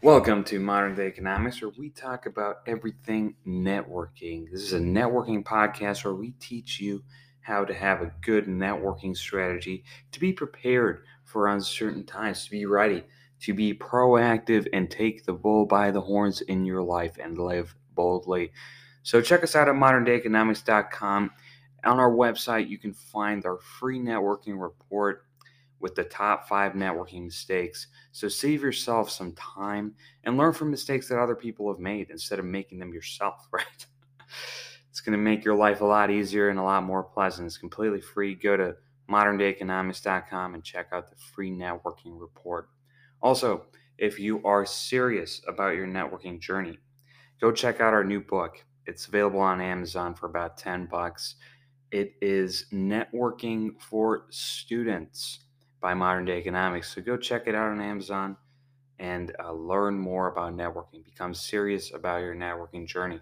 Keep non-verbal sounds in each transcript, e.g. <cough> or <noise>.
Welcome to Modern Day Economics, where we talk about everything networking. This is a networking podcast where we teach you how to have a good networking strategy, to be prepared for uncertain times, to be ready, to be proactive, and take the bull by the horns in your life and live boldly. So, check us out at moderndayeconomics.com. On our website, you can find our free networking report with the top five networking mistakes. So save yourself some time and learn from mistakes that other people have made instead of making them yourself, <laughs> right? it's going to make your life a lot easier and a lot more pleasant. It's completely free. Go to moderndayeconomics.com and check out the free networking report. Also, if you are serious about your networking journey, go check out our new book. It's available on Amazon for about 10 bucks. It is Networking for Students by Modern Day Economics. So go check it out on Amazon and uh, learn more about networking. Become serious about your networking journey.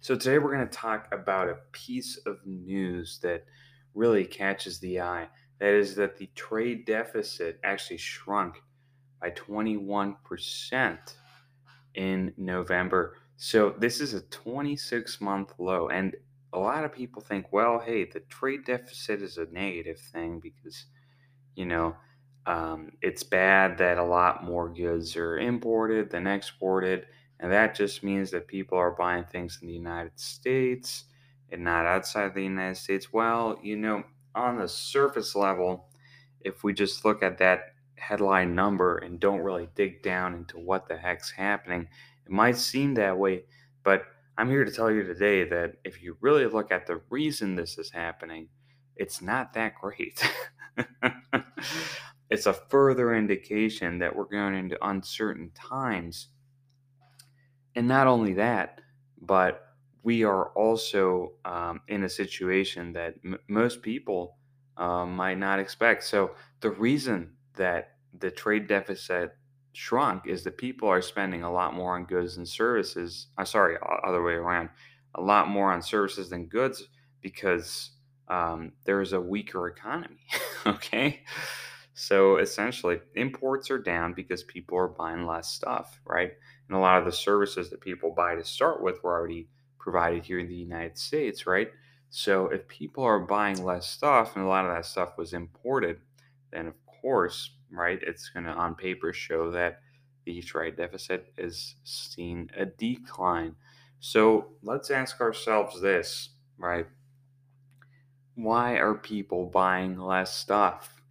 So today we're going to talk about a piece of news that really catches the eye. That is that the trade deficit actually shrunk by 21% in November. So this is a 26 month low. And a lot of people think, well, hey, the trade deficit is a negative thing because you know, um, it's bad that a lot more goods are imported than exported. And that just means that people are buying things in the United States and not outside the United States. Well, you know, on the surface level, if we just look at that headline number and don't really dig down into what the heck's happening, it might seem that way. But I'm here to tell you today that if you really look at the reason this is happening, it's not that great. <laughs> <laughs> it's a further indication that we're going into uncertain times. And not only that, but we are also um, in a situation that m- most people um, might not expect. So, the reason that the trade deficit shrunk is that people are spending a lot more on goods and services. I'm uh, sorry, other way around, a lot more on services than goods because um, there is a weaker economy. <laughs> okay. So essentially, imports are down because people are buying less stuff, right? And a lot of the services that people buy to start with were already provided here in the United States, right? So if people are buying less stuff and a lot of that stuff was imported, then of course, right, it's going to on paper show that the trade deficit is seeing a decline. So let's ask ourselves this, right? Why are people buying less stuff?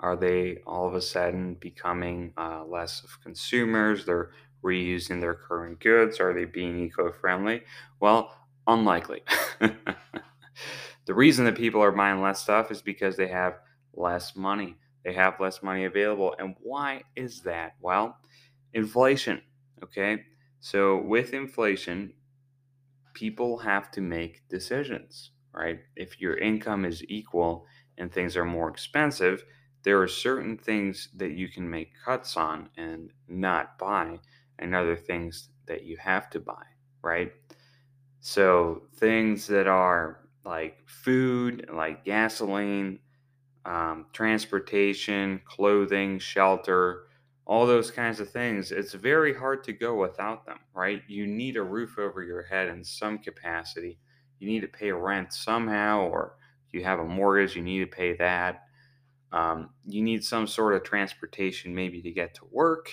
Are they all of a sudden becoming uh, less of consumers? They're reusing their current goods? Are they being eco friendly? Well, unlikely. <laughs> the reason that people are buying less stuff is because they have less money. They have less money available. And why is that? Well, inflation. Okay. So, with inflation, people have to make decisions right? If your income is equal and things are more expensive, there are certain things that you can make cuts on and not buy, and other things that you have to buy, right? So things that are like food, like gasoline, um, transportation, clothing, shelter, all those kinds of things, it's very hard to go without them, right? You need a roof over your head in some capacity you need to pay rent somehow, or you have a mortgage, you need to pay that. Um, you need some sort of transportation maybe to get to work,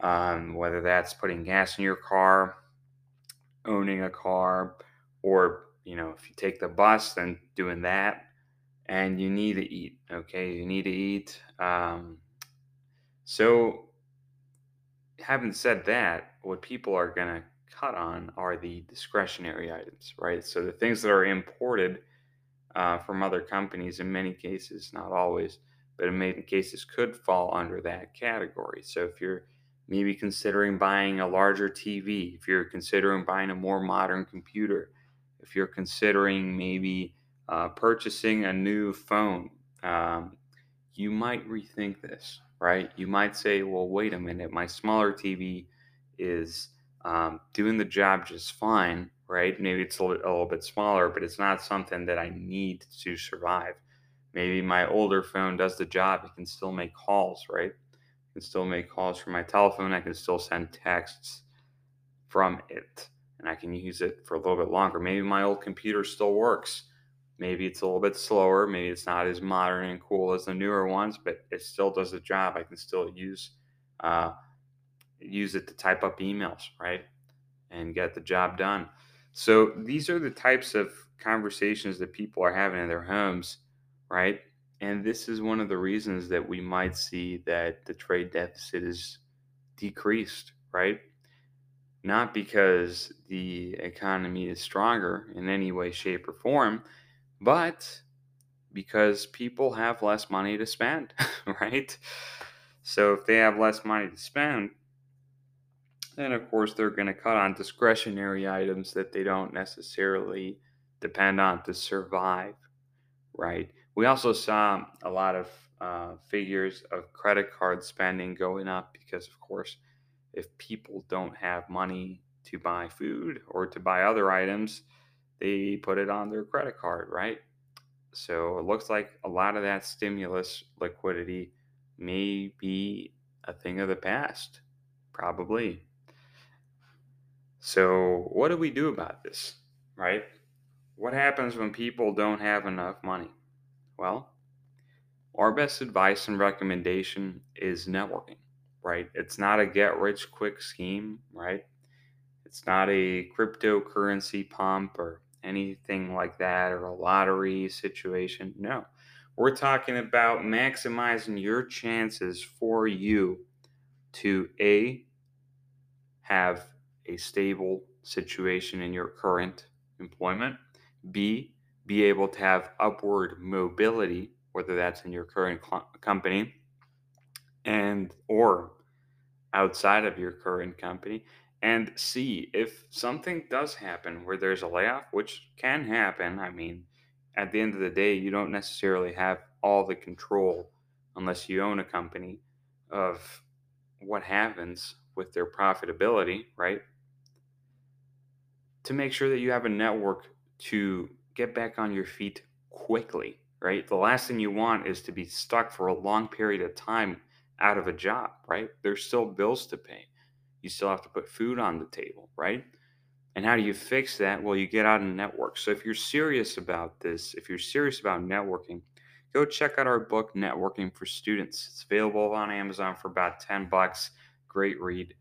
um, whether that's putting gas in your car, owning a car, or you know, if you take the bus, then doing that. And you need to eat, okay? You need to eat. Um, so, having said that, what people are going to cut on are the discretionary items, right? So the things that are imported uh, from other companies, in many cases, not always, but in many cases, could fall under that category. So if you're maybe considering buying a larger TV, if you're considering buying a more modern computer, if you're considering maybe uh, purchasing a new phone, um, you might rethink this, right? You might say, well, wait a minute, my smaller TV is um, doing the job just fine, right? Maybe it's a little, a little bit smaller, but it's not something that I need to survive. Maybe my older phone does the job, it can still make calls, right? can still make calls from my telephone. I can still send texts from it. And I can use it for a little bit longer. Maybe my old computer still works. Maybe it's a little bit slower. Maybe it's not as modern and cool as the newer ones, but it still does the job. I can still use uh, use it to type up emails, right? And get the job done. So these are the types of conversations that people are having in their homes, right? And this is one of the reasons that we might see that the trade deficit is decreased, right? Not because the economy is stronger in any way, shape, or form, but because people have less money to spend, <laughs> right? So if they have less money to spend, then of course they're going to cut on discretionary items that they don't necessarily depend on to survive, right? We also saw a lot of uh, figures of credit card spending going up because, of course, if people don't have money to buy food or to buy other items, they put it on their credit card, right? So it looks like a lot of that stimulus liquidity may be a thing of the past, probably. So, what do we do about this, right? What happens when people don't have enough money? Well, our best advice and recommendation is networking, right? It's not a get rich quick scheme, right? It's not a cryptocurrency pump or anything like that or a lottery situation. No. We're talking about maximizing your chances for you to A, have a stable situation in your current employment, B, be able to have upward mobility, whether that's in your current cl- company and or outside of your current company. And C, if something does happen where there's a layoff, which can happen, I mean, at the end of the day, you don't necessarily have all the control unless you own a company of what happens with their profitability, right? To make sure that you have a network to get back on your feet quickly, right? The last thing you want is to be stuck for a long period of time out of a job, right? There's still bills to pay. You still have to put food on the table, right? And how do you fix that? Well, you get out and network. So if you're serious about this, if you're serious about networking, go check out our book, Networking for Students. It's available on Amazon for about 10 bucks. Great read.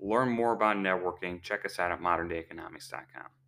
Learn more about networking. Check us out at moderndayeconomics.com.